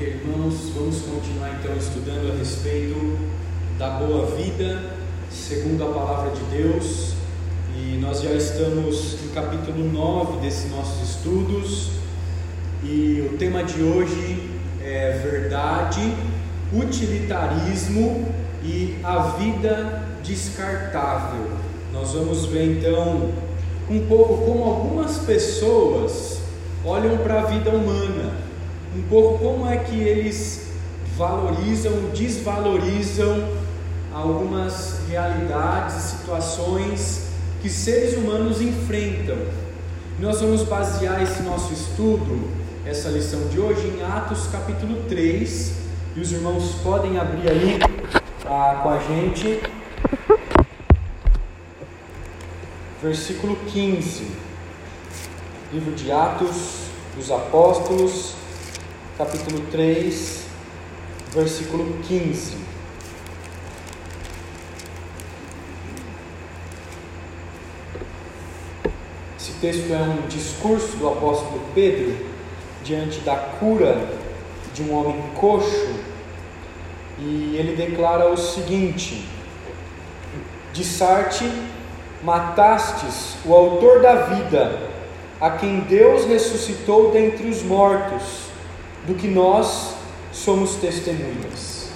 Irmãos, vamos continuar então estudando a respeito da boa vida segundo a palavra de Deus. E nós já estamos no capítulo 9 desses nossos estudos. E o tema de hoje é verdade, utilitarismo e a vida descartável. Nós vamos ver então um pouco como algumas pessoas olham para a vida humana, um pouco como é que eles valorizam, desvalorizam algumas realidades e situações que seres humanos enfrentam. Nós vamos basear esse nosso estudo, essa lição de hoje, em Atos capítulo 3, e os irmãos podem abrir aí ah, com a gente. Versículo 15, livro de Atos dos Apóstolos, capítulo 3, versículo 15. Esse texto é um discurso do apóstolo Pedro diante da cura de um homem coxo, e ele declara o seguinte: De Sarte matastes o autor da vida, a quem Deus ressuscitou dentre os mortos, do que nós somos testemunhas.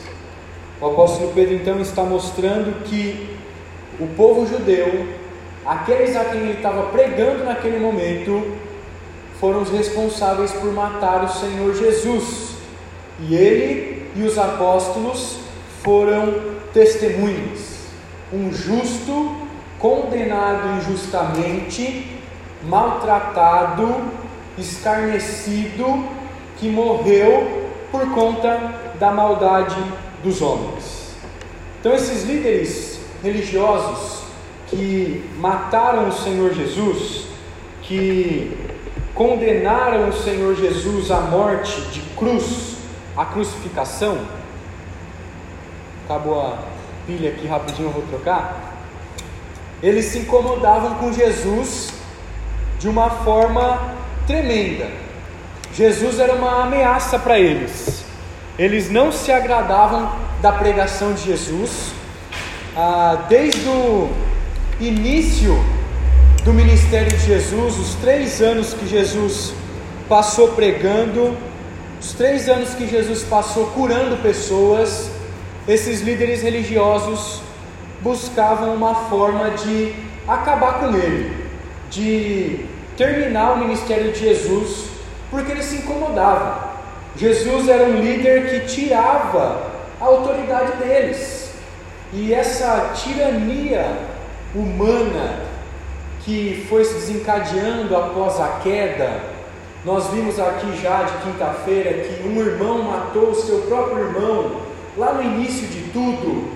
O apóstolo Pedro então está mostrando que o povo judeu, aqueles a quem ele estava pregando naquele momento, foram os responsáveis por matar o Senhor Jesus. E ele e os apóstolos foram testemunhas. Um justo condenado injustamente, maltratado, escarnecido, que morreu por conta da maldade dos homens. Então, esses líderes religiosos que mataram o Senhor Jesus, que condenaram o Senhor Jesus à morte de cruz, à crucificação. Acabou a pilha aqui rapidinho, eu vou trocar eles se incomodavam com Jesus de uma forma tremenda. Jesus era uma ameaça para eles. Eles não se agradavam da pregação de Jesus. Ah, desde o início do ministério de Jesus, os três anos que Jesus passou pregando, os três anos que Jesus passou curando pessoas, esses líderes religiosos buscavam uma forma de acabar com ele, de terminar o ministério de Jesus, porque eles se incomodavam. Jesus era um líder que tirava a autoridade deles, e essa tirania humana que foi se desencadeando após a queda, nós vimos aqui já de quinta-feira que um irmão matou o seu próprio irmão, lá no início de tudo,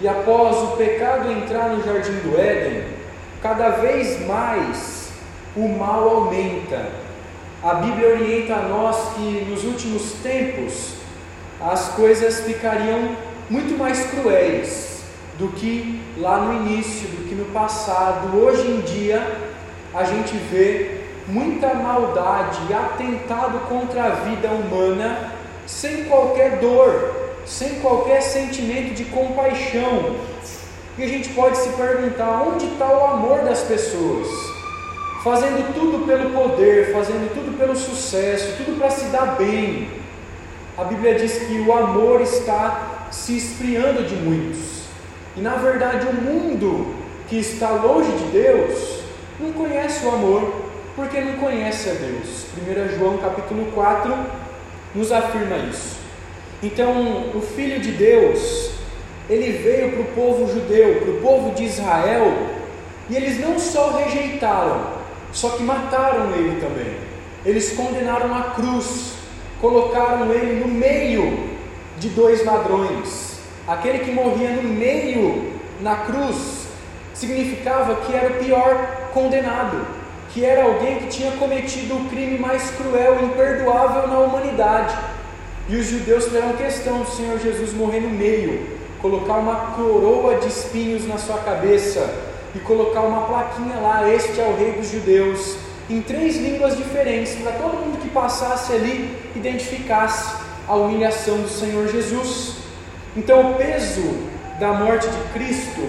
e após o pecado entrar no jardim do Éden, cada vez mais o mal aumenta. A Bíblia orienta a nós que nos últimos tempos as coisas ficariam muito mais cruéis do que lá no início, do que no passado. Hoje em dia a gente vê muita maldade e atentado contra a vida humana sem qualquer dor, sem qualquer sentimento de compaixão. E a gente pode se perguntar: onde está o amor das pessoas? Fazendo tudo pelo poder, fazendo tudo pelo sucesso, tudo para se dar bem. A Bíblia diz que o amor está se esfriando de muitos. E na verdade, o mundo que está longe de Deus não conhece o amor, porque não conhece a Deus. 1 João capítulo 4 nos afirma isso. Então, o Filho de Deus, ele veio para o povo judeu, para o povo de Israel, e eles não só rejeitaram, só que mataram ele também. Eles condenaram a cruz, colocaram ele no meio de dois ladrões. Aquele que morria no meio na cruz significava que era o pior condenado, que era alguém que tinha cometido o crime mais cruel e imperdoável na humanidade e os judeus fizeram questão do Senhor Jesus morrer no meio, colocar uma coroa de espinhos na sua cabeça e colocar uma plaquinha lá: Este é o Rei dos Judeus, em três línguas diferentes, para todo mundo que passasse ali identificasse a humilhação do Senhor Jesus. Então, o peso da morte de Cristo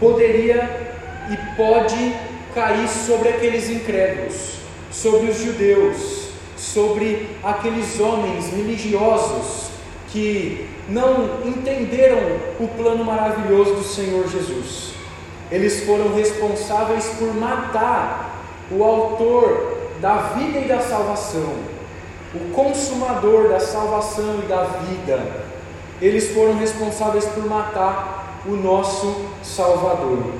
poderia e pode cair sobre aqueles incrédulos, sobre os judeus, sobre aqueles homens religiosos que não entenderam o plano maravilhoso do Senhor Jesus. Eles foram responsáveis por matar o autor da vida e da salvação, o consumador da salvação e da vida. Eles foram responsáveis por matar o nosso Salvador.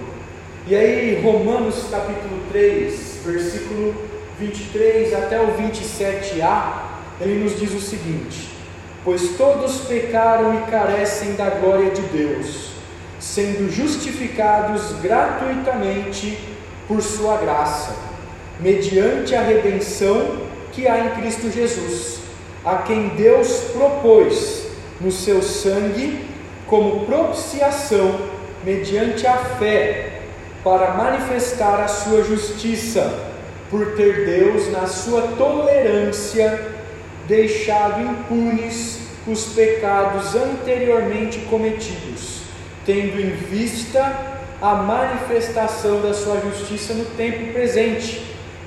E aí, Romanos capítulo 3, versículo 23 até o 27a, ele nos diz o seguinte: Pois todos pecaram e carecem da glória de Deus, sendo justificados gratuitamente por Sua graça, mediante a redenção que há em Cristo Jesus, a quem Deus propôs no seu sangue como propiciação mediante a fé para manifestar a sua justiça, por ter Deus, na sua tolerância, deixado impunes os pecados anteriormente cometidos, tendo em vista a manifestação da sua justiça no tempo presente,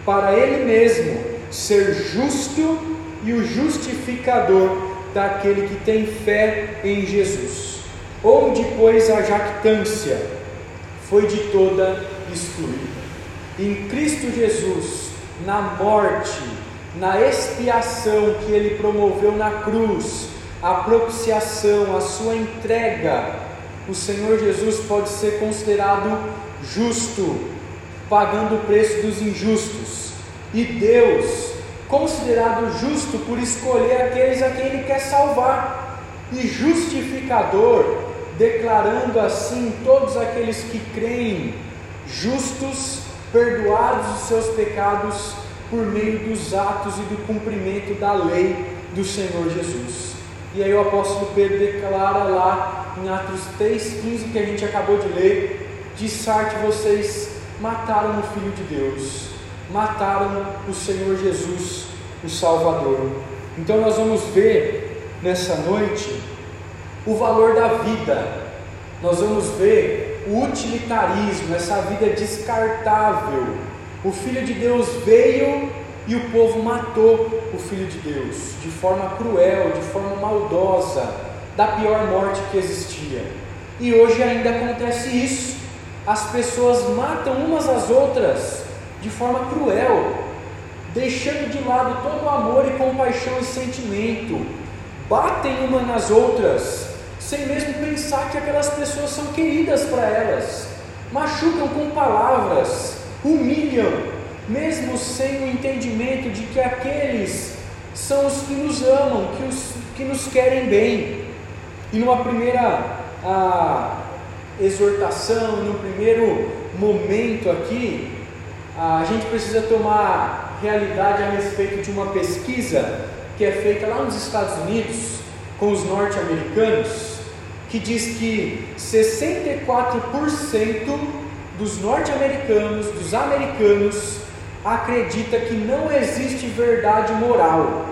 para Ele mesmo ser justo e o justificador daquele que tem fé em Jesus. Onde, pois, a jactância? foi de toda excluída. Em Cristo Jesus, na morte, na expiação que ele promoveu na cruz, a propiciação, a sua entrega, o Senhor Jesus pode ser considerado justo, pagando o preço dos injustos, e Deus, considerado justo por escolher aqueles a quem Ele quer salvar, e justificador declarando assim todos aqueles que creem justos, perdoados os seus pecados por meio dos atos e do cumprimento da lei do Senhor Jesus. E aí o apóstolo Pedro declara lá em Atos 3,15 que a gente acabou de ler, de Sarte vocês mataram o Filho de Deus, mataram o Senhor Jesus, o Salvador. Então nós vamos ver nessa noite o valor da vida, nós vamos ver o utilitarismo, essa vida descartável. O Filho de Deus veio e o povo matou o Filho de Deus de forma cruel, de forma maldosa, da pior morte que existia. E hoje ainda acontece isso. As pessoas matam umas às outras de forma cruel, deixando de lado todo o amor e compaixão e sentimento. Batem umas nas outras, sem mesmo pensar que aquelas pessoas são queridas para elas, machucam com palavras, humilham, mesmo sem o entendimento de que aqueles são os que nos amam, que, os, que nos querem bem. E numa primeira a, exortação, no primeiro momento aqui, a gente precisa tomar realidade a respeito de uma pesquisa que é feita lá nos Estados Unidos com os norte-americanos que diz que 64% dos norte-americanos, dos americanos, acredita que não existe verdade moral,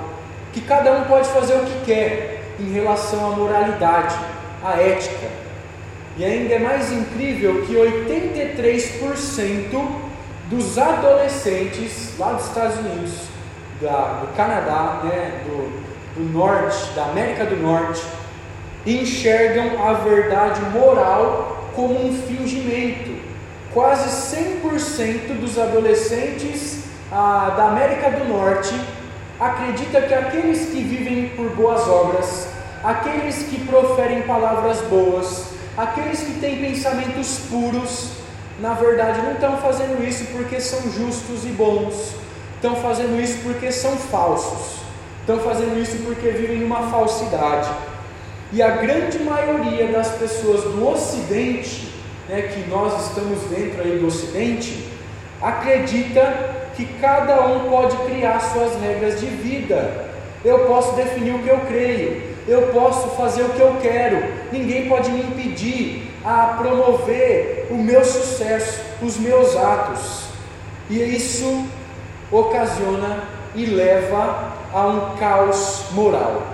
que cada um pode fazer o que quer em relação à moralidade, à ética. E ainda é mais incrível que 83% dos adolescentes lá dos Estados Unidos, da, do Canadá, né, do, do norte, da América do Norte, enxergam a verdade moral como um fingimento. Quase 100% dos adolescentes ah, da América do Norte acredita que aqueles que vivem por boas obras, aqueles que proferem palavras boas, aqueles que têm pensamentos puros, na verdade não estão fazendo isso porque são justos e bons, estão fazendo isso porque são falsos, estão fazendo isso porque vivem uma falsidade. E a grande maioria das pessoas do Ocidente, né, que nós estamos dentro aí do Ocidente, acredita que cada um pode criar suas regras de vida. Eu posso definir o que eu creio, eu posso fazer o que eu quero, ninguém pode me impedir a promover o meu sucesso, os meus atos. E isso ocasiona e leva a um caos moral.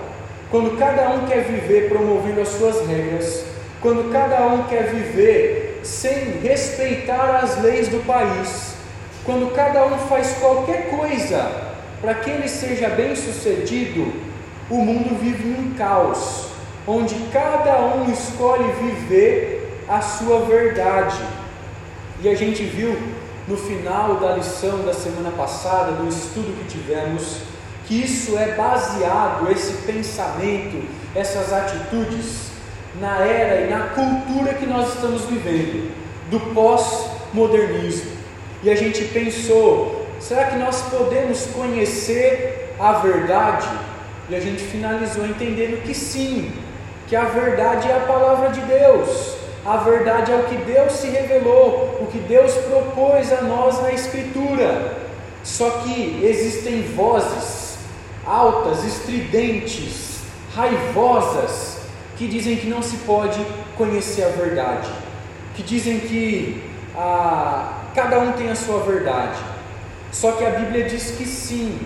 quando cada um quer viver promovendo as suas regras, quando cada um quer viver sem respeitar as leis do país, quando cada um faz qualquer coisa para que ele seja bem sucedido, o mundo vive um caos, onde cada um escolhe viver a sua verdade. E a gente viu no final da lição da semana passada, do estudo que tivemos, que isso é baseado, esse pensamento, essas atitudes, na era e na cultura que nós estamos vivendo, do pós-modernismo. E a gente pensou: será que nós podemos conhecer a verdade? E a gente finalizou entendendo que sim, que a verdade é a palavra de Deus, a verdade é o que Deus se revelou, o que Deus propôs a nós na Escritura. Só que existem vozes altas, estridentes, raivosas, que dizem que não se pode conhecer a verdade, que dizem que ah, cada um tem a sua verdade. Só que a Bíblia diz que sim,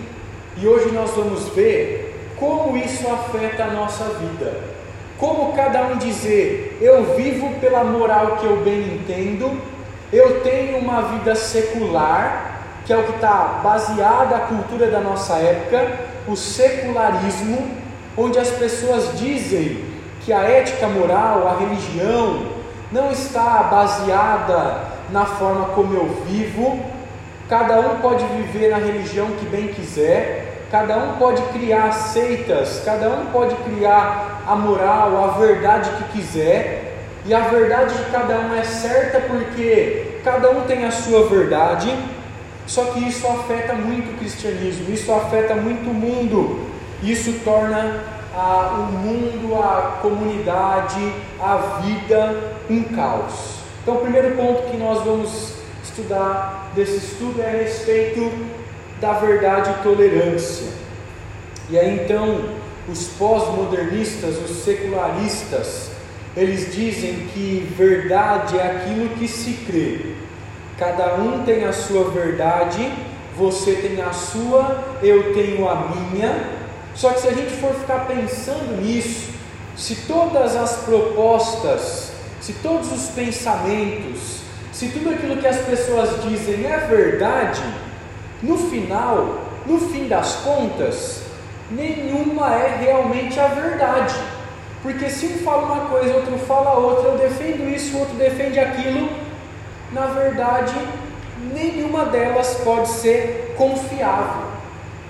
e hoje nós vamos ver como isso afeta a nossa vida. Como cada um dizer, eu vivo pela moral que eu bem entendo, eu tenho uma vida secular, que é o que está baseada a cultura da nossa época, o secularismo, onde as pessoas dizem que a ética moral, a religião, não está baseada na forma como eu vivo, cada um pode viver na religião que bem quiser, Cada um pode criar seitas, cada um pode criar a moral, a verdade que quiser, e a verdade de cada um é certa porque cada um tem a sua verdade. Só que isso afeta muito o cristianismo, isso afeta muito o mundo, isso torna a, o mundo, a comunidade, a vida um caos. Então, o primeiro ponto que nós vamos estudar desse estudo é a respeito da verdade e tolerância. E aí então, os pós-modernistas, os secularistas, eles dizem que verdade é aquilo que se crê. Cada um tem a sua verdade, você tem a sua, eu tenho a minha. Só que se a gente for ficar pensando nisso, se todas as propostas, se todos os pensamentos, se tudo aquilo que as pessoas dizem é verdade, no final, no fim das contas, nenhuma é realmente a verdade. Porque se um fala uma coisa, outro fala outra, eu defendo isso, o outro defende aquilo, na verdade, nenhuma delas pode ser confiável.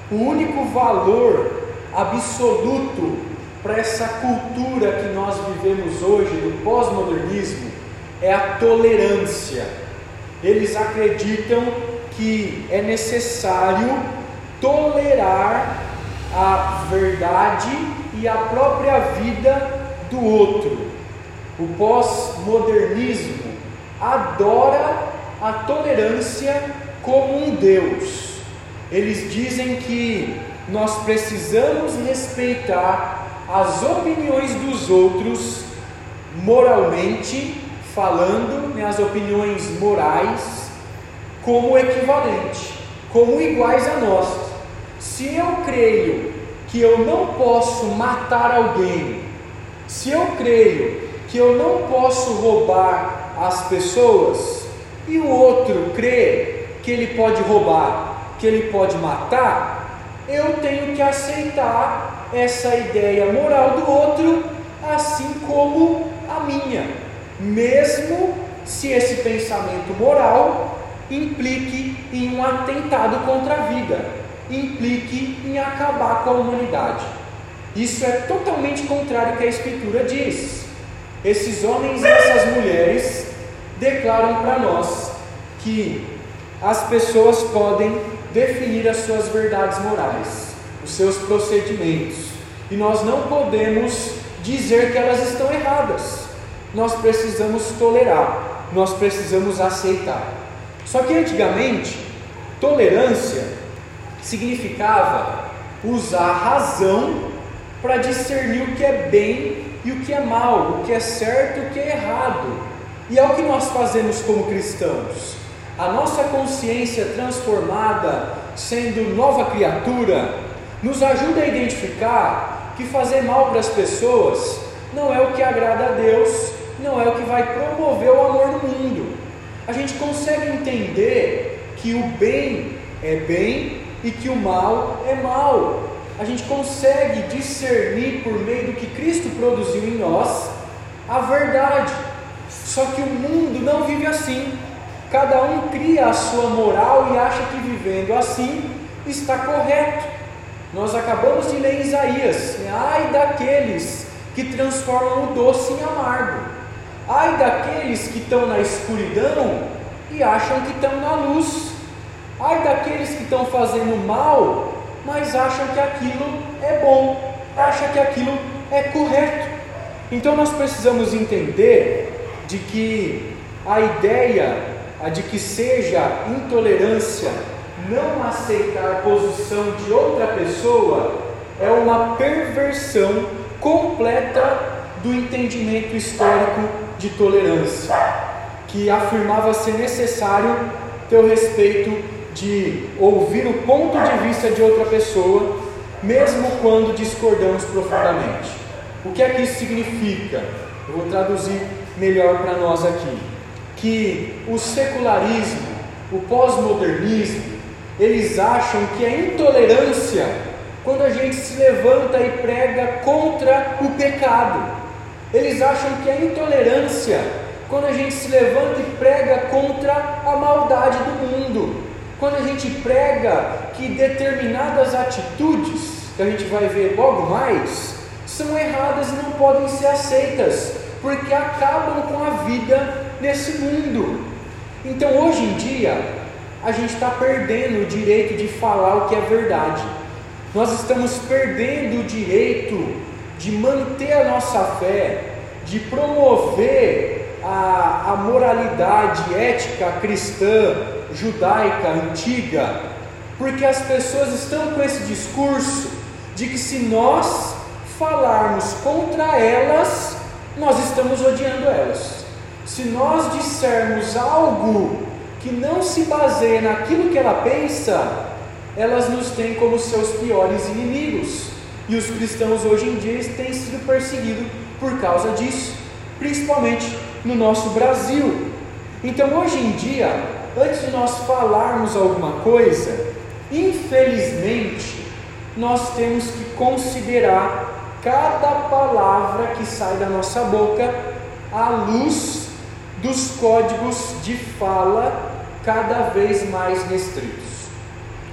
O único valor absoluto para essa cultura que nós vivemos hoje, do pós-modernismo, é a tolerância. Eles acreditam que é necessário tolerar a verdade e a própria vida do outro. O pós-modernismo adora a tolerância como um Deus. Eles dizem que nós precisamos respeitar as opiniões dos outros moralmente falando, né, as opiniões morais como equivalente, como iguais a nós. Se eu creio que eu não posso matar alguém, se eu creio que eu não posso roubar as pessoas, e o outro crê que ele pode roubar, que ele pode matar, eu tenho que aceitar essa ideia moral do outro, assim como a minha, mesmo se esse pensamento moral implique em um atentado contra a vida, implique em acabar com a humanidade. Isso é totalmente contrário ao que a Escritura diz. Esses homens e essas mulheres declaram para nós que as pessoas podem definir as suas verdades morais, os seus procedimentos, e nós não podemos dizer que elas estão erradas. Nós precisamos tolerar, nós precisamos aceitar. Só que antigamente, tolerância significava usar a razão para discernir o que é bem e o que é mal, o que é certo e o que é errado. E é o que nós fazemos como cristãos. A nossa consciência transformada, sendo nova criatura, nos ajuda a identificar que fazer mal para as pessoas não é o que agrada a Deus, não é o que vai promover o amor no mundo. A gente consegue entender que o bem é bem e que o mal é mal. A gente consegue discernir por meio do que Cristo produziu em nós a verdade. Só que o mundo não vive assim. Cada um cria a sua moral e acha que vivendo assim está correto. Nós acabamos de ler Isaías: ai daqueles que transformam o doce em amargo, ai daqueles que estão na escuridão e acham que estão na luz, ai daqueles que estão fazendo mal, mas acham que aquilo é bom, acham que aquilo é correto. Então nós precisamos entender de que a ideia a de que seja intolerância não aceitar a posição de outra pessoa é uma perversão completa do entendimento histórico de tolerância, que afirmava ser necessário ter o respeito de ouvir o ponto de vista de outra pessoa, mesmo quando discordamos profundamente. O que é que isso significa? Eu vou traduzir melhor para nós aqui que o secularismo, o pós-modernismo, eles acham que é intolerância quando a gente se levanta e prega contra o pecado. Eles acham que é intolerância quando a gente se levanta e prega contra a maldade do mundo. Quando a gente prega que determinadas atitudes, que a gente vai ver logo mais, são erradas e não podem ser aceitas, porque acabam com a vida nesse mundo. Então hoje em dia, a gente está perdendo o direito de falar o que é verdade. Nós estamos perdendo o direito de manter a nossa fé, de promover a, a moralidade ética cristã, judaica, antiga, porque as pessoas estão com esse discurso de que se nós falarmos contra elas, nós estamos odiando elas. Se nós dissermos algo que não se baseia naquilo que ela pensa, elas nos têm como seus piores inimigos. E os cristãos hoje em dia têm sido perseguidos por causa disso, principalmente no nosso Brasil. Então, hoje em dia, antes de nós falarmos alguma coisa, infelizmente, nós temos que considerar cada palavra que sai da nossa boca à luz dos códigos de fala cada vez mais restritos.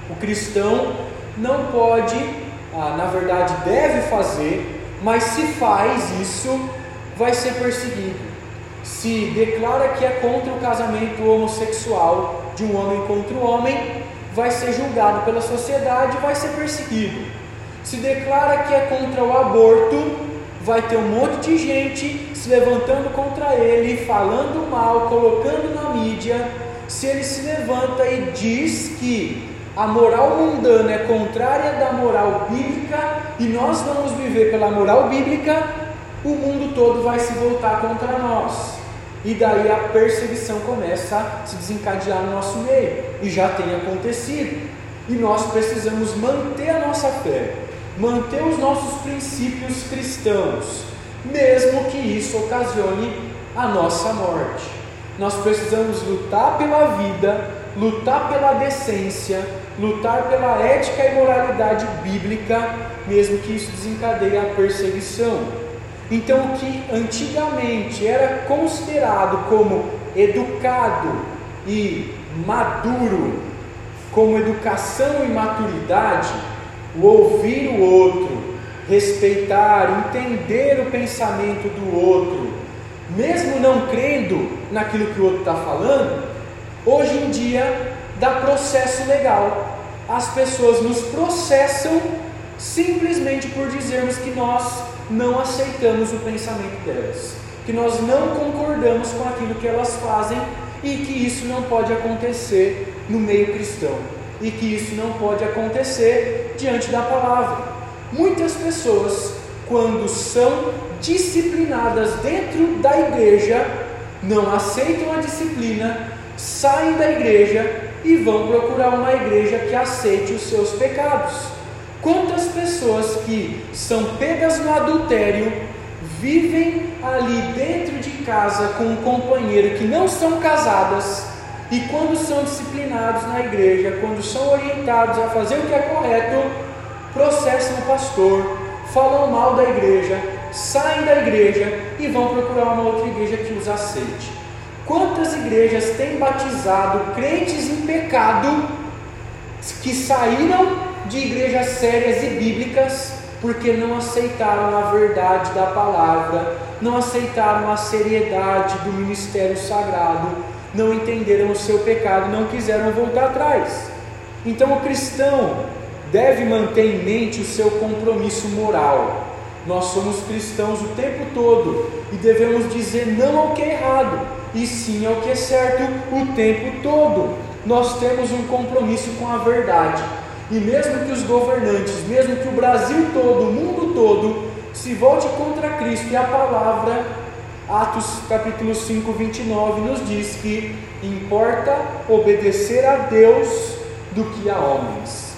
O cristão não pode, ah, na verdade deve fazer, mas se faz isso, vai ser perseguido. Se declara que é contra o casamento homossexual de um homem contra o homem, vai ser julgado pela sociedade vai ser perseguido. Se declara que é contra o aborto, vai ter um monte de gente se levantando contra ele, falando mal, colocando na mídia. Se ele se levanta e diz que a moral mundana é contrária da moral bíblica e nós vamos viver pela moral bíblica, o mundo todo vai se voltar contra nós. E daí a perseguição começa a se desencadear no nosso meio, e já tem acontecido. E nós precisamos manter a nossa fé, manter os nossos princípios cristãos, mesmo que isso ocasione a nossa morte. Nós precisamos lutar pela vida, lutar pela decência, lutar pela ética e moralidade bíblica, mesmo que isso desencadeie a perseguição. Então, o que antigamente era considerado como educado e maduro, como educação e maturidade, o ouvir o outro, respeitar, entender o pensamento do outro, mesmo não crendo naquilo que o outro está falando, hoje em dia dá processo legal. As pessoas nos processam simplesmente por dizermos que nós não aceitamos o pensamento delas, que nós não concordamos com aquilo que elas fazem e que isso não pode acontecer no meio cristão e que isso não pode acontecer diante da palavra. Muitas pessoas, quando são disciplinadas dentro da igreja, não aceitam a disciplina, saem da igreja e vão procurar uma igreja que aceite os seus pecados. Quantas pessoas que são pegas no adultério vivem ali dentro de casa com um companheiro que não são casadas e quando são disciplinados na igreja, quando são orientados a fazer o que é correto, processam o pastor, falam mal da igreja, saem da igreja e vão procurar uma outra igreja que os aceite. Quantas igrejas têm batizado crentes em pecado que saíram de igrejas sérias e bíblicas porque não aceitaram a verdade da palavra, não aceitaram a seriedade do ministério sagrado, não entenderam o seu pecado, não quiseram voltar atrás. Então o cristão deve manter em mente o seu compromisso moral. Nós somos cristãos o tempo todo e devemos dizer não ao que é errado e sim ao que é certo o tempo todo. Nós temos um compromisso com a verdade. E mesmo que os governantes, mesmo que o Brasil todo, o mundo todo, se volte contra Cristo e a palavra, Atos capítulo 5, 29, nos diz que importa obedecer a Deus do que a homens.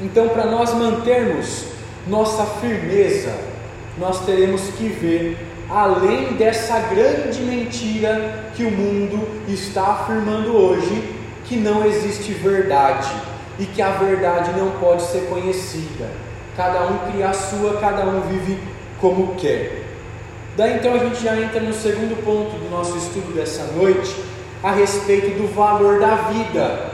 Então, para nós mantermos nossa firmeza, nós teremos que ver além dessa grande mentira que o mundo está afirmando hoje, que não existe verdade e que a verdade não pode ser conhecida. Cada um cria a sua, cada um vive como quer. Daí então a gente já entra no segundo ponto do nosso estudo dessa noite, a respeito do valor da vida.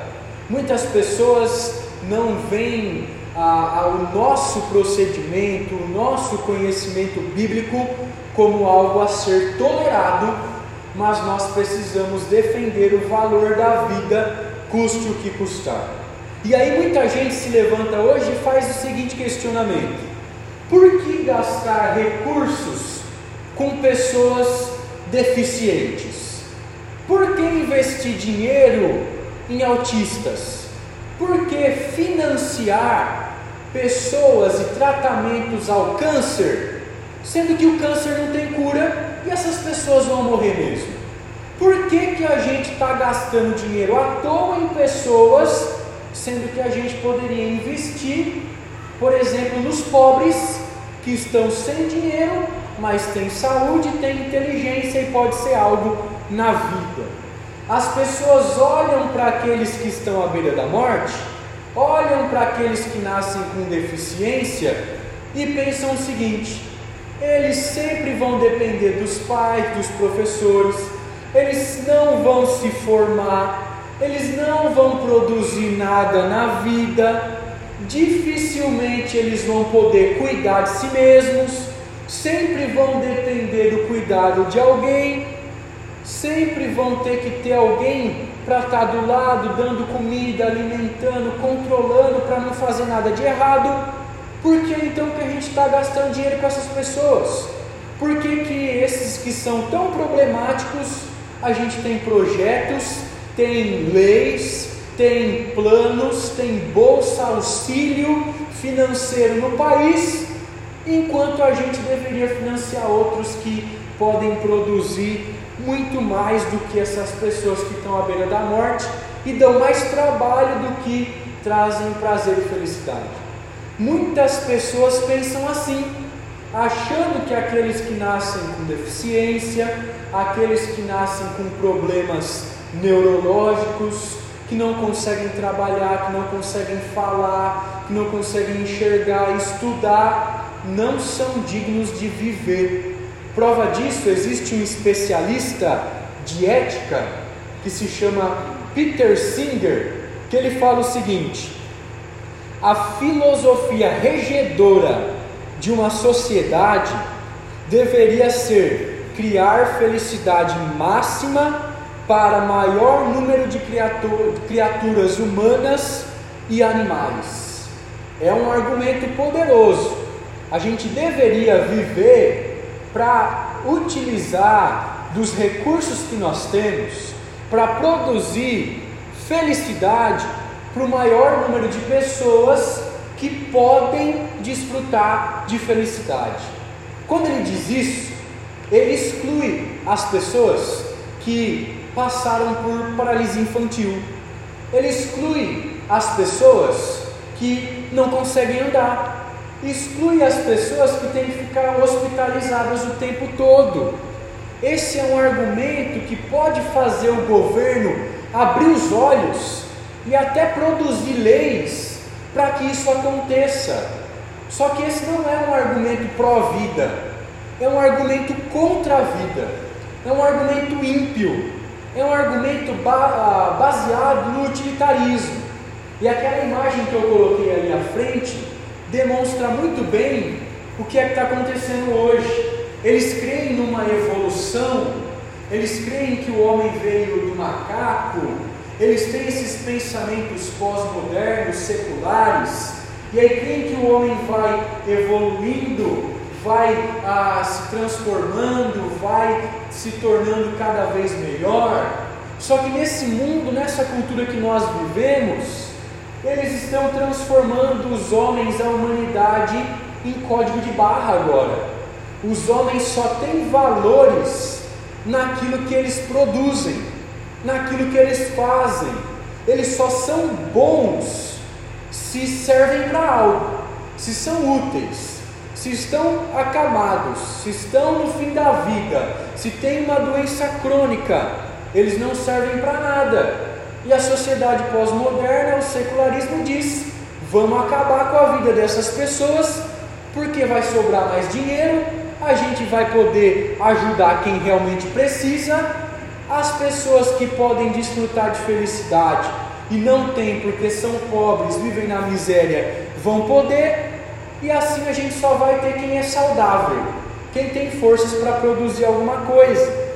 Muitas pessoas não veem o nosso procedimento, o nosso conhecimento bíblico como algo a ser tolerado, mas nós precisamos defender o valor da vida, custe o que custar. E aí muita gente se levanta hoje e faz o seguinte questionamento: por que gastar recursos com pessoas deficientes? Por que investir dinheiro em autistas? Por que financiar pessoas e tratamentos ao câncer, sendo que o câncer não tem cura e essas pessoas vão morrer mesmo? Por que, que a gente está gastando dinheiro à toa em pessoas sendo que a gente poderia investir, por exemplo, nos pobres que estão sem dinheiro, mas têm saúde, têm inteligência e pode ser algo na vida. As pessoas olham para aqueles que estão à beira da morte, olham para aqueles que nascem com deficiência e pensam o seguinte: eles sempre vão depender dos pais, dos professores, eles não vão se formar, eles não vão produzir nada na vida, dificilmente eles vão poder cuidar de si mesmos, sempre vão depender do cuidado de alguém, sempre vão ter que ter alguém para estar do lado, dando comida, alimentando, controlando para não fazer nada de errado. Por que então que a gente está gastando dinheiro com essas pessoas? Por que, que esses que são tão problemáticos, a gente tem projetos tem leis, tem planos, tem bolsa auxílio financeiro no país, enquanto a gente deveria financiar outros que podem produzir muito mais do que essas pessoas que estão à beira da morte e dão mais trabalho do que trazem prazer e felicidade. Muitas pessoas pensam assim, achando que aqueles que nascem com deficiência, aqueles que nascem com problemas neurológicos, que não conseguem trabalhar, que não conseguem falar, que não conseguem enxergar, estudar, não são dignos de viver. Prova disso, existe um especialista de ética que se chama Peter Singer, que ele fala o seguinte: a filosofia regedora de uma sociedade deveria ser criar felicidade máxima para maior número de criaturas humanas e animais. É um argumento poderoso. A gente deveria viver para utilizar dos recursos que nós temos para produzir felicidade para o maior número de pessoas que podem desfrutar de felicidade. Quando ele diz isso, ele exclui as pessoas que passaram por paralisia infantil. Ele exclui as pessoas que não conseguem andar. Exclui as pessoas que têm que ficar hospitalizadas o tempo todo. Esse é um argumento que pode fazer o governo abrir os olhos e até produzir leis para que isso aconteça. Só que esse não é um argumento pró-vida, é um argumento contra a vida, é um argumento ímpio, é um argumento ah, baseado no utilitarismo. E aquela imagem que eu coloquei ali à frente demonstra muito bem o que é que está acontecendo hoje. Eles creem numa evolução, eles creem que o homem veio do macaco, eles têm esses pensamentos pós-modernos, seculares, e aí creem que o homem vai evoluindo, vai ah, se transformando, vai se tornando cada vez melhor. Só que nesse mundo, nessa cultura que nós vivemos, eles estão transformando os homens, a humanidade, em código de barra agora. Os homens só têm valores naquilo que eles produzem, naquilo que eles fazem. Eles só são bons se servem para algo, se são úteis, se estão acamados, se estão no fim da vida, se tem uma doença crônica, eles não servem para nada. E a sociedade pós-moderna, o secularismo diz: vamos acabar com a vida dessas pessoas, porque vai sobrar mais dinheiro, a gente vai poder ajudar quem realmente precisa, as pessoas que podem desfrutar de felicidade e não têm porque são pobres, vivem na miséria, vão poder, e assim a gente só vai ter quem é saudável, quem tem forças para produzir alguma coisa.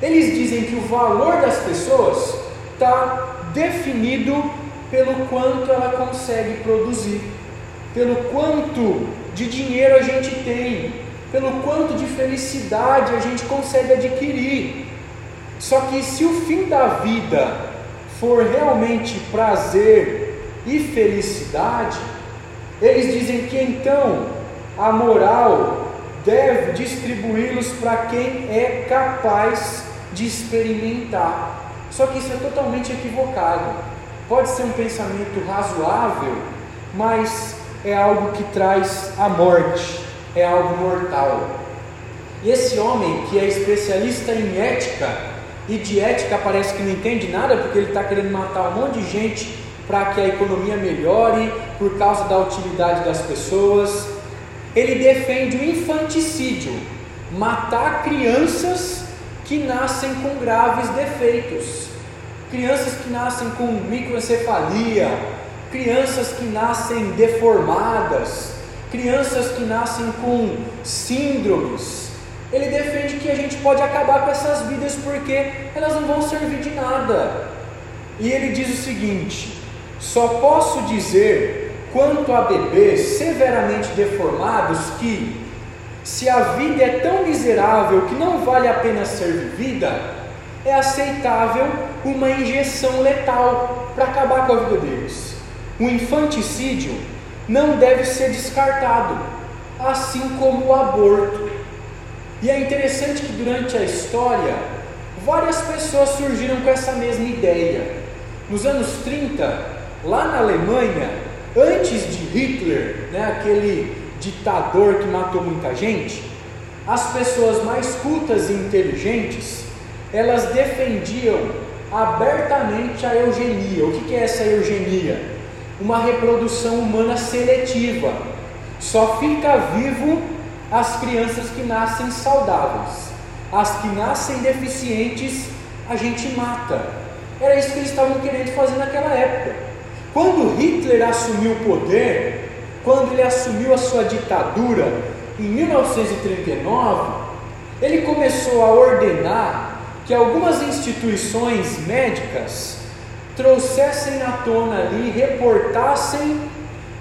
Eles dizem que o valor das pessoas está definido pelo quanto ela consegue produzir, pelo quanto de dinheiro a gente tem, pelo quanto de felicidade a gente consegue adquirir. Só que se o fim da vida for realmente prazer e felicidade, eles dizem que então a moral deve distribuí-los para quem é capaz de experimentar. Só que isso é totalmente equivocado. Pode ser um pensamento razoável, mas é algo que traz a morte, é algo mortal. E esse homem que é especialista em ética, e de ética parece que não entende nada, porque ele está querendo matar um monte de gente para que a economia melhore, por causa da utilidade das pessoas. Ele defende o infanticídio, matar crianças que nascem com graves defeitos, crianças que nascem com microcefalia, crianças que nascem deformadas, crianças que nascem com síndromes. Ele defende que a gente pode acabar com essas vidas porque elas não vão servir de nada. E ele diz o seguinte: só posso dizer quanto a bebês severamente deformados que se a vida é tão miserável que não vale a pena ser vivida, é aceitável uma injeção letal para acabar com a vida deles. O infanticídio não deve ser descartado, assim como o aborto. E é interessante que durante a história, várias pessoas surgiram com essa mesma ideia. Nos anos 30, lá na Alemanha, antes de Hitler, né, aquele ditador que matou muita gente, as pessoas mais cultas e inteligentes, elas defendiam abertamente a eugenia. O que é essa eugenia? Uma reprodução humana seletiva. Só fica vivo as crianças que nascem saudáveis. As que nascem deficientes, a gente mata. Era isso que eles estavam querendo fazer naquela época. Quando Hitler assumiu o poder, quando ele assumiu a sua ditadura em 1939, ele começou a ordenar que algumas instituições médicas trouxessem à tona ali, reportassem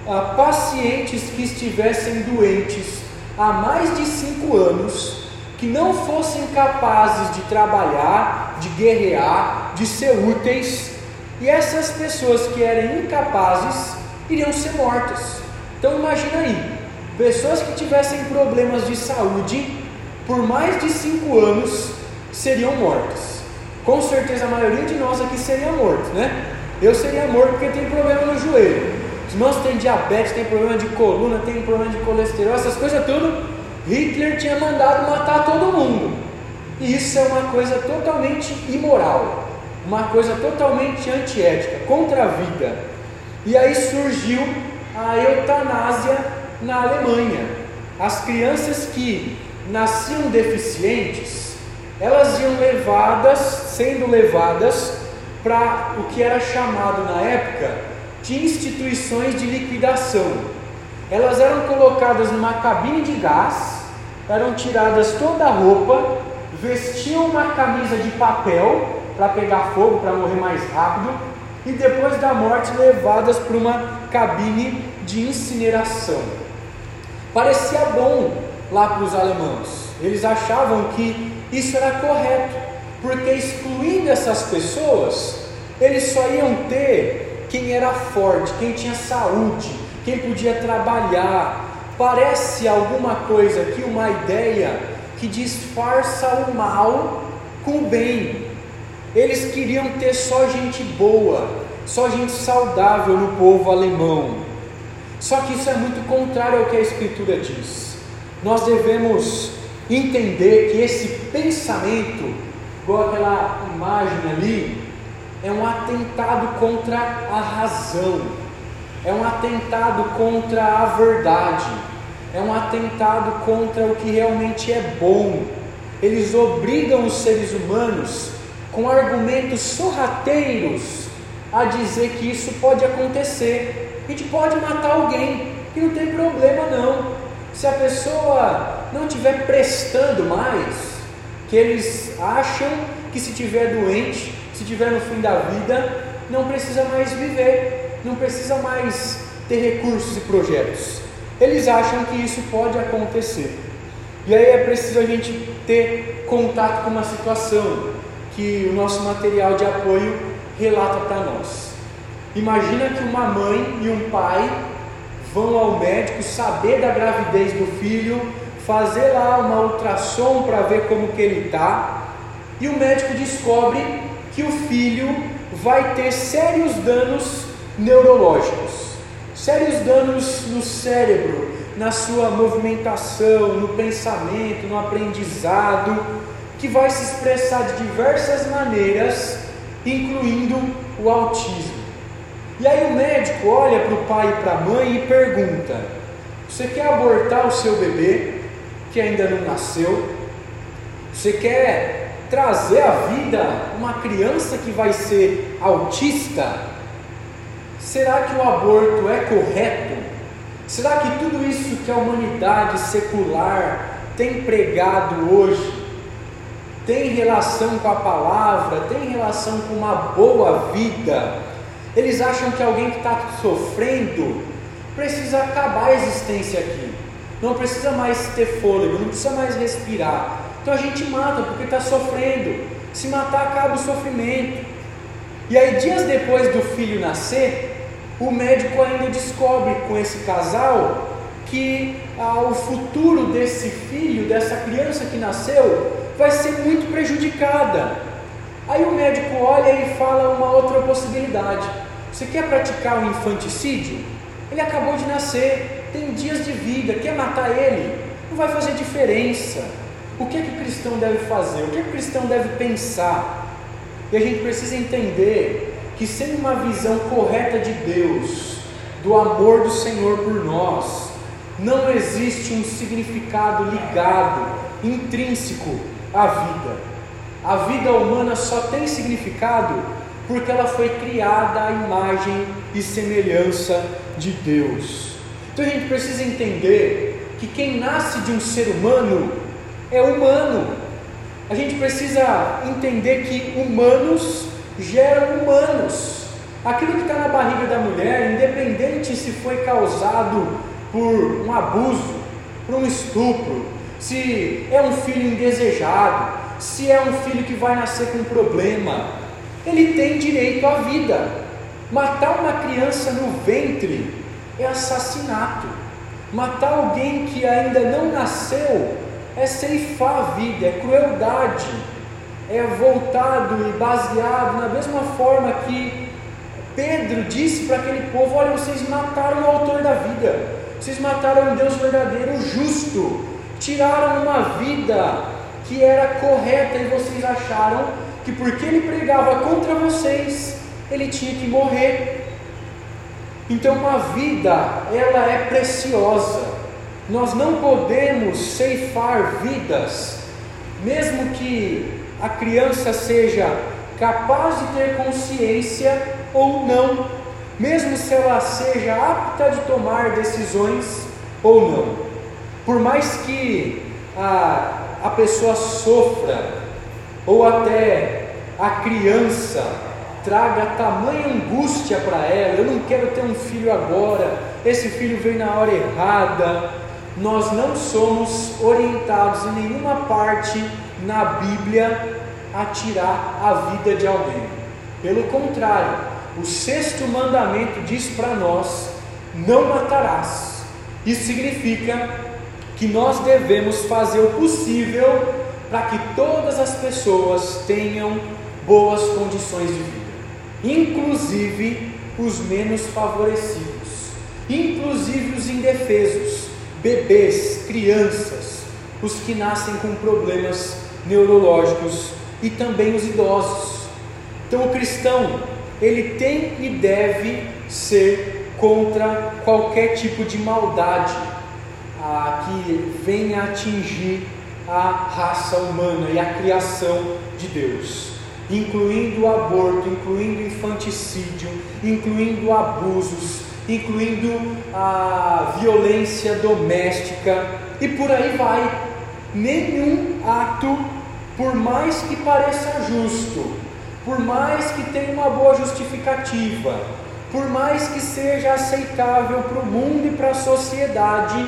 a pacientes que estivessem doentes há mais de cinco anos, que não fossem capazes de trabalhar, de guerrear, de ser úteis, e essas pessoas que eram incapazes iriam ser mortas. Então imagina aí, pessoas que tivessem problemas de saúde por mais de cinco anos seriam mortas. Com certeza a maioria de nós aqui seria morto, né? Eu seria morto porque tenho problema no joelho. Os irmãos têm diabetes, têm problema de coluna, têm problema de colesterol, essas coisas tudo. Hitler tinha mandado matar todo mundo. E isso é uma coisa totalmente imoral, uma coisa totalmente antiética, contra a vida. E aí surgiu a eutanásia na Alemanha. As crianças que nasciam deficientes, elas iam levadas, sendo levadas para o que era chamado na época de instituições de liquidação. Elas eram colocadas numa cabine de gás, eram tiradas toda a roupa, vestiam uma camisa de papel para pegar fogo, para morrer mais rápido, e depois da morte levadas para uma cabine de incineração. Parecia bom lá para os alemães, eles achavam que isso era correto, porque excluindo essas pessoas, eles só iam ter quem era forte, quem tinha saúde, quem podia trabalhar. Parece alguma coisa aqui, uma ideia que disfarça o mal com o bem. Eles queriam ter só gente boa, só gente saudável no povo alemão. Só que isso é muito contrário ao que a Escritura diz. Nós devemos entender que esse pensamento, igual aquela imagem ali, é um atentado contra a razão, é um atentado contra a verdade, é um atentado contra o que realmente é bom. Eles obrigam os seres humanos com argumentos sorrateiros a dizer que isso pode acontecer. A gente pode matar alguém, que não tem problema não. Se a pessoa não estiver prestando mais, que eles acham que se tiver doente, se tiver no fim da vida, não precisa mais viver, não precisa mais ter recursos e projetos. Eles acham que isso pode acontecer. E aí é preciso a gente ter contato com uma situação que o nosso material de apoio relata para nós. Imagina que uma mãe e um pai vão ao médico saber da gravidez do filho, fazer lá uma ultrassom para ver como que ele está, e o médico descobre que o filho vai ter sérios danos neurológicos, sérios danos no cérebro, na sua movimentação, no pensamento, no aprendizado, que vai se expressar de diversas maneiras, incluindo o autismo. E aí o médico olha para o pai e para a mãe e pergunta: Você quer abortar o seu bebê que ainda não nasceu? Você quer trazer à vida uma criança que vai ser autista? Será que o aborto é correto? Será que tudo isso que a humanidade secular tem pregado hoje tem relação com a palavra, tem relação com uma boa vida? Eles acham que alguém que está sofrendo precisa acabar a existência aqui, não precisa mais ter fôlego, não precisa mais respirar. Então a gente mata porque está sofrendo. Se matar, acaba o sofrimento. E aí, dias depois do filho nascer, o médico ainda descobre com esse casal que ah, o futuro desse filho, dessa criança que nasceu, vai ser muito prejudicada. Aí o médico olha e fala uma outra possibilidade. Você quer praticar um infanticídio? Ele acabou de nascer, tem dias de vida, quer matar ele? Não vai fazer diferença. O que é que o cristão deve fazer? O que, é que o cristão deve pensar? E a gente precisa entender que, sem uma visão correta de Deus, do amor do Senhor por nós, não existe um significado ligado, intrínseco à vida. A vida humana só tem significado porque ela foi criada à imagem e semelhança de Deus. Então a gente precisa entender que quem nasce de um ser humano é humano. A gente precisa entender que humanos geram humanos. Aquilo que está na barriga da mulher, independente se foi causado por um abuso, por um estupro, se é um filho indesejado, se é um filho que vai nascer com problema, ele tem direito à vida. Matar uma criança no ventre é assassinato. Matar alguém que ainda não nasceu é ceifar a vida, é crueldade, é voltado e baseado na mesma forma que Pedro disse para aquele povo: Olha, vocês mataram o autor da vida, vocês mataram o Deus verdadeiro, o justo, tiraram uma vida que era correta e vocês acharam que porque ele pregava contra vocês, ele tinha que morrer. Então, uma vida, ela é preciosa. Nós não podemos ceifar vidas, mesmo que a criança seja capaz de ter consciência ou não, mesmo se ela seja apta de tomar decisões ou não. Por mais que a, a pessoa sofra, ou até a criança traga tamanha angústia para ela, eu não quero ter um filho agora, esse filho veio na hora errada. Nós não somos orientados em nenhuma parte na Bíblia a tirar a vida de alguém. Pelo contrário, o sexto mandamento diz para nós: não matarás. Isso significa que nós devemos fazer o possível para que todas as pessoas tenham boas condições de vida inclusive os menos favorecidos, inclusive os indefesos, bebês, crianças, os que nascem com problemas neurológicos e também os idosos. Então o cristão, ele tem e deve ser contra qualquer tipo de maldade ah, que venha atingir a raça humana e a criação de Deus incluindo o aborto, incluindo infanticídio, incluindo abusos, incluindo a violência doméstica e por aí vai. Nenhum ato, por mais que pareça justo, por mais que tenha uma boa justificativa, por mais que seja aceitável para o mundo e para a sociedade,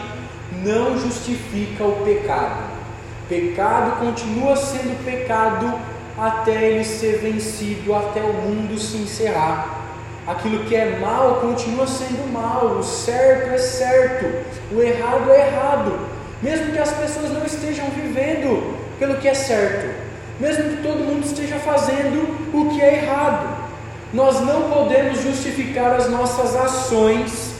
não justifica o pecado. Pecado continua sendo pecado até ele ser vencido, até o mundo se encerrar. Aquilo que é mal continua sendo mal, o certo é certo, o errado é errado, mesmo que as pessoas não estejam vivendo pelo que é certo, mesmo que todo mundo esteja fazendo o que é errado. Nós não podemos justificar as nossas ações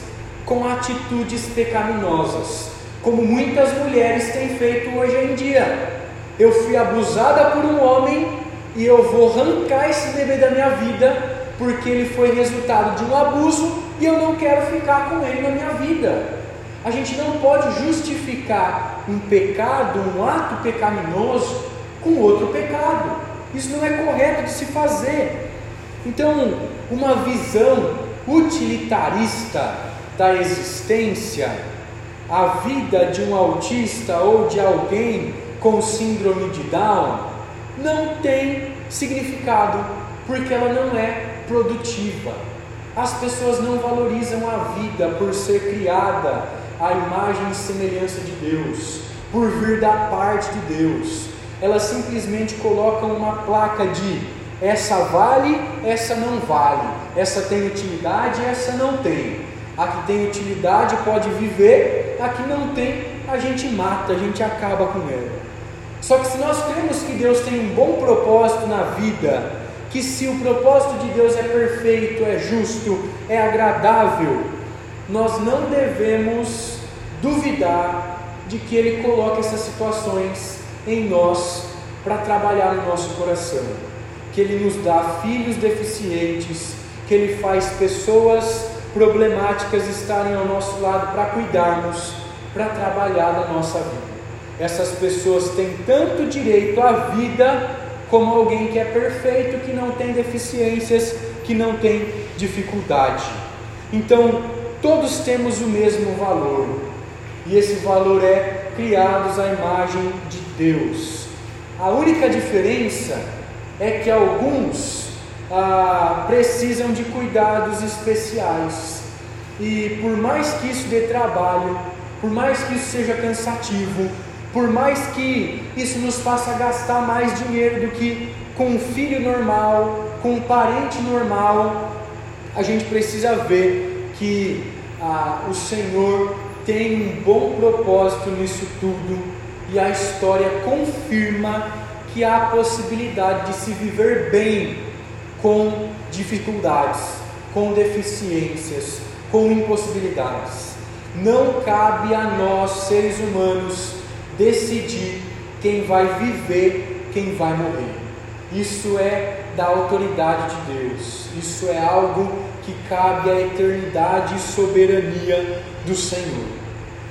com atitudes pecaminosas, como muitas mulheres têm feito hoje em dia. Eu fui abusada por um homem e eu vou arrancar esse bebê da minha vida porque ele foi resultado de um abuso e eu não quero ficar com ele na minha vida. A gente não pode justificar um pecado, um ato pecaminoso com outro pecado. Isso não é correto de se fazer. Então, uma visão utilitarista da existência, a vida de um autista ou de alguém com síndrome de Down, não tem significado, porque ela não é produtiva. As pessoas não valorizam a vida por ser criada à imagem e semelhança de Deus, por vir da parte de Deus. Elas simplesmente colocam uma placa de essa vale, essa não vale, essa tem utilidade, essa não tem. A que tem utilidade pode viver, a que não tem, a gente mata, a gente acaba com ela. Só que se nós cremos que Deus tem um bom propósito na vida, que se o propósito de Deus é perfeito, é justo, é agradável, nós não devemos duvidar de que Ele coloca essas situações em nós para trabalhar no nosso coração, que Ele nos dá filhos deficientes, que Ele faz pessoas problemáticas estarem ao nosso lado para cuidarmos, para trabalhar na nossa vida. Essas pessoas têm tanto direito à vida como alguém que é perfeito, que não tem deficiências, que não tem dificuldade. Então, todos temos o mesmo valor, e esse valor é criados à imagem de Deus. A única diferença é que alguns ah, precisam de cuidados especiais, e por mais que isso dê trabalho, por mais que isso seja cansativo, por mais que isso nos faça gastar mais dinheiro do que com um filho normal, com um parente normal, a gente precisa ver que ah, o Senhor tem um bom propósito nisso tudo e a história confirma que há a possibilidade de se viver bem com dificuldades. com deficiências, com impossibilidades. Não cabe a nós, seres humanos, decidir quem vai viver, quem vai morrer. Isso é da autoridade de Deus. Isso é algo que cabe à eternidade e soberania do Senhor.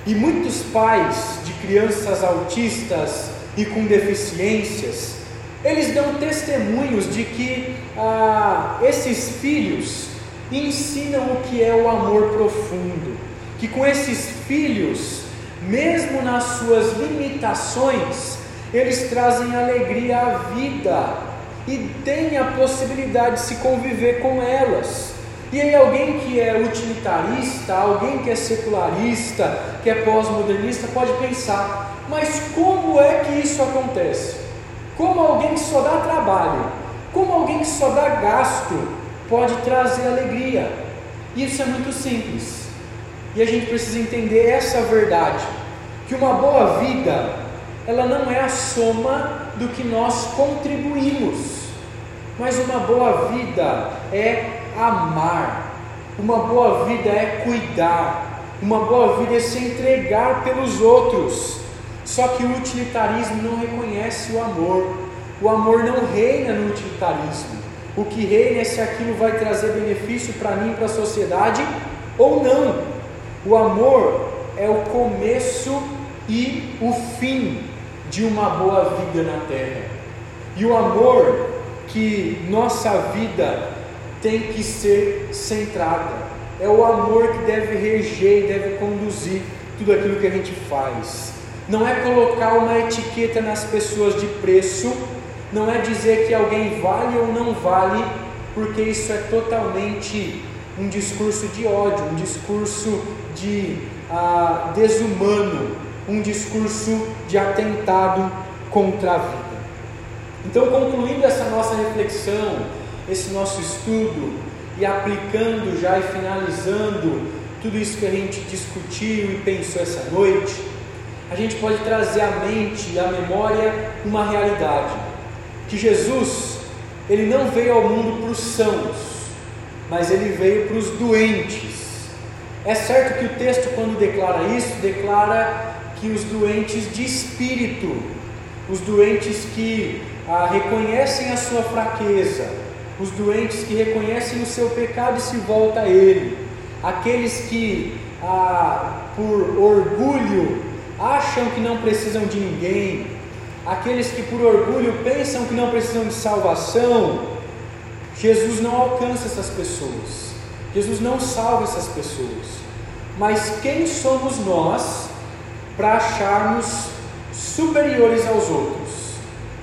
E muitos pais de crianças autistas e com deficiências, eles dão testemunhos de que ah, esses filhos ensinam o que é o amor profundo, que com esses filhos, mesmo nas suas limitações, eles trazem alegria à vida e têm a possibilidade de se conviver com elas. E aí alguém que é utilitarista, alguém que é secularista, que é pós-modernista, pode pensar, mas como é que isso acontece? Como alguém que só dá trabalho, como alguém que só dá gasto, pode trazer alegria? Isso é muito simples. E a gente precisa entender essa verdade, que uma boa vida, ela não é a soma do que nós contribuímos. Mas uma boa vida é amar, uma boa vida é cuidar, uma boa vida é se entregar pelos outros. Só que o utilitarismo não reconhece o amor, o amor não reina no utilitarismo. O que reina é se aquilo vai trazer benefício para mim para a sociedade ou não. O amor é o começo e o fim de uma boa vida na terra. E o amor que nossa vida tem que ser centrada. É o amor que deve reger e deve conduzir tudo aquilo que a gente faz. Não é colocar uma etiqueta nas pessoas de preço, não é dizer que alguém vale ou não vale, porque isso é totalmente um discurso de ódio, um discurso de ah, desumano, um discurso de atentado contra a vida. Então, concluindo essa nossa reflexão, esse nosso estudo e aplicando já e finalizando tudo isso que a gente discutiu e pensou essa noite, a gente pode trazer à mente e à memória uma realidade: que Jesus, ele não veio ao mundo para os sãos, mas ele veio para os doentes. É certo que o texto, quando declara isso, declara que os doentes de espírito, os doentes que ah, reconhecem a sua fraqueza, os doentes que reconhecem o seu pecado e se voltam a Ele, aqueles que, ah, por orgulho, acham que não precisam de ninguém, aqueles que por orgulho pensam que não precisam de salvação, Jesus não alcança essas pessoas, Jesus não salva essas pessoas. Mas quem somos nós para acharmos superiores aos outros?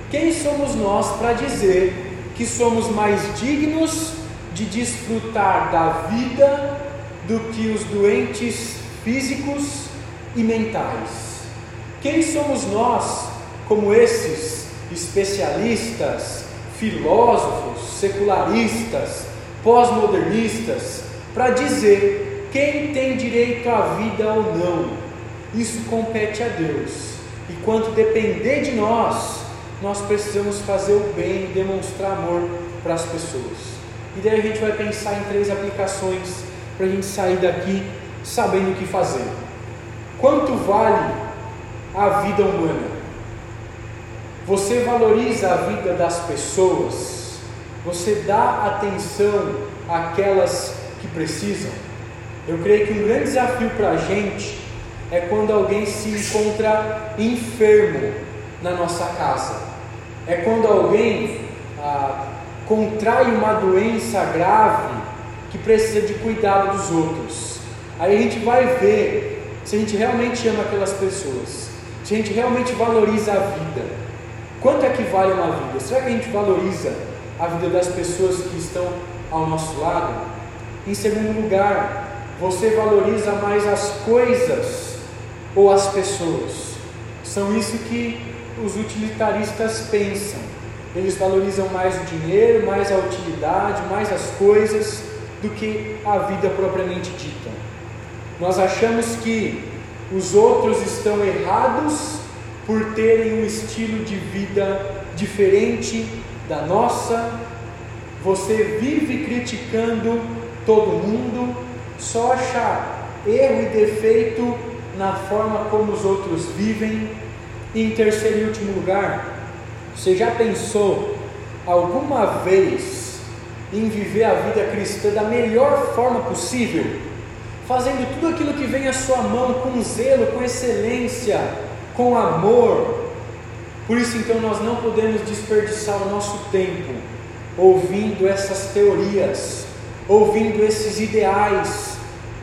Quem somos nós para dizer que somos mais dignos de desfrutar da vida do que os doentes físicos e mentais. Quem somos nós, como esses especialistas, filósofos, secularistas, pós-modernistas, para dizer quem tem direito à vida ou não? Isso compete a Deus. E quanto depender de nós, nós precisamos fazer o bem e demonstrar amor para as pessoas. E daí a gente vai pensar em três aplicações para a gente sair daqui sabendo o que fazer. Quanto vale a vida humana? Você valoriza a vida das pessoas? Você dá atenção àquelas que precisam? Eu creio que um grande desafio para a gente é quando alguém se encontra enfermo na nossa casa é quando alguém ah, contrai uma doença grave que precisa de cuidado dos outros. Aí a gente vai ver se a gente realmente ama aquelas pessoas, se a gente realmente valoriza a vida. Quanto é que vale uma vida? Será que a gente valoriza a vida das pessoas que estão ao nosso lado? Em segundo lugar, você valoriza mais as coisas ou as pessoas? São isso que os utilitaristas pensam. Eles valorizam mais o dinheiro, mais a utilidade, mais as coisas do que a vida propriamente dita. Nós achamos que os outros estão errados por terem um estilo de vida diferente da nossa. Você vive criticando todo mundo, só achar erro e defeito na forma como os outros vivem. E em terceiro e último lugar, você já pensou alguma vez em viver a vida cristã da melhor forma possível? Fazendo tudo aquilo que vem à sua mão com zelo, com excelência, com amor. Por isso, então, nós não podemos desperdiçar o nosso tempo ouvindo essas teorias, ouvindo esses ideais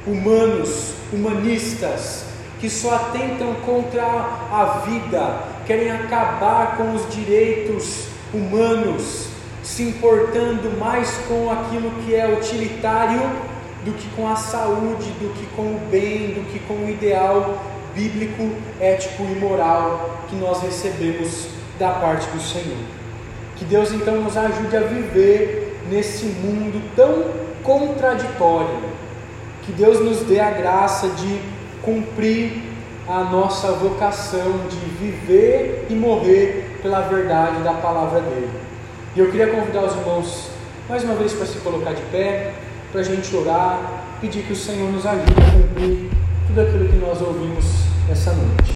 humanos, humanistas, que só atentam contra a vida, querem acabar com os direitos humanos, se importando mais com aquilo que é utilitário do que com a saúde, do que com o bem, do que com o ideal bíblico, ético e moral que nós recebemos da parte do Senhor. Que Deus então nos ajude a viver nesse mundo tão contraditório. Que Deus nos dê a graça de cumprir a nossa vocação de viver e morrer pela verdade da palavra dele. E eu queria convidar os irmãos mais uma vez para se colocar de pé, para a gente orar, pedir que o Senhor nos ajude a cumprir tudo aquilo que nós ouvimos essa noite.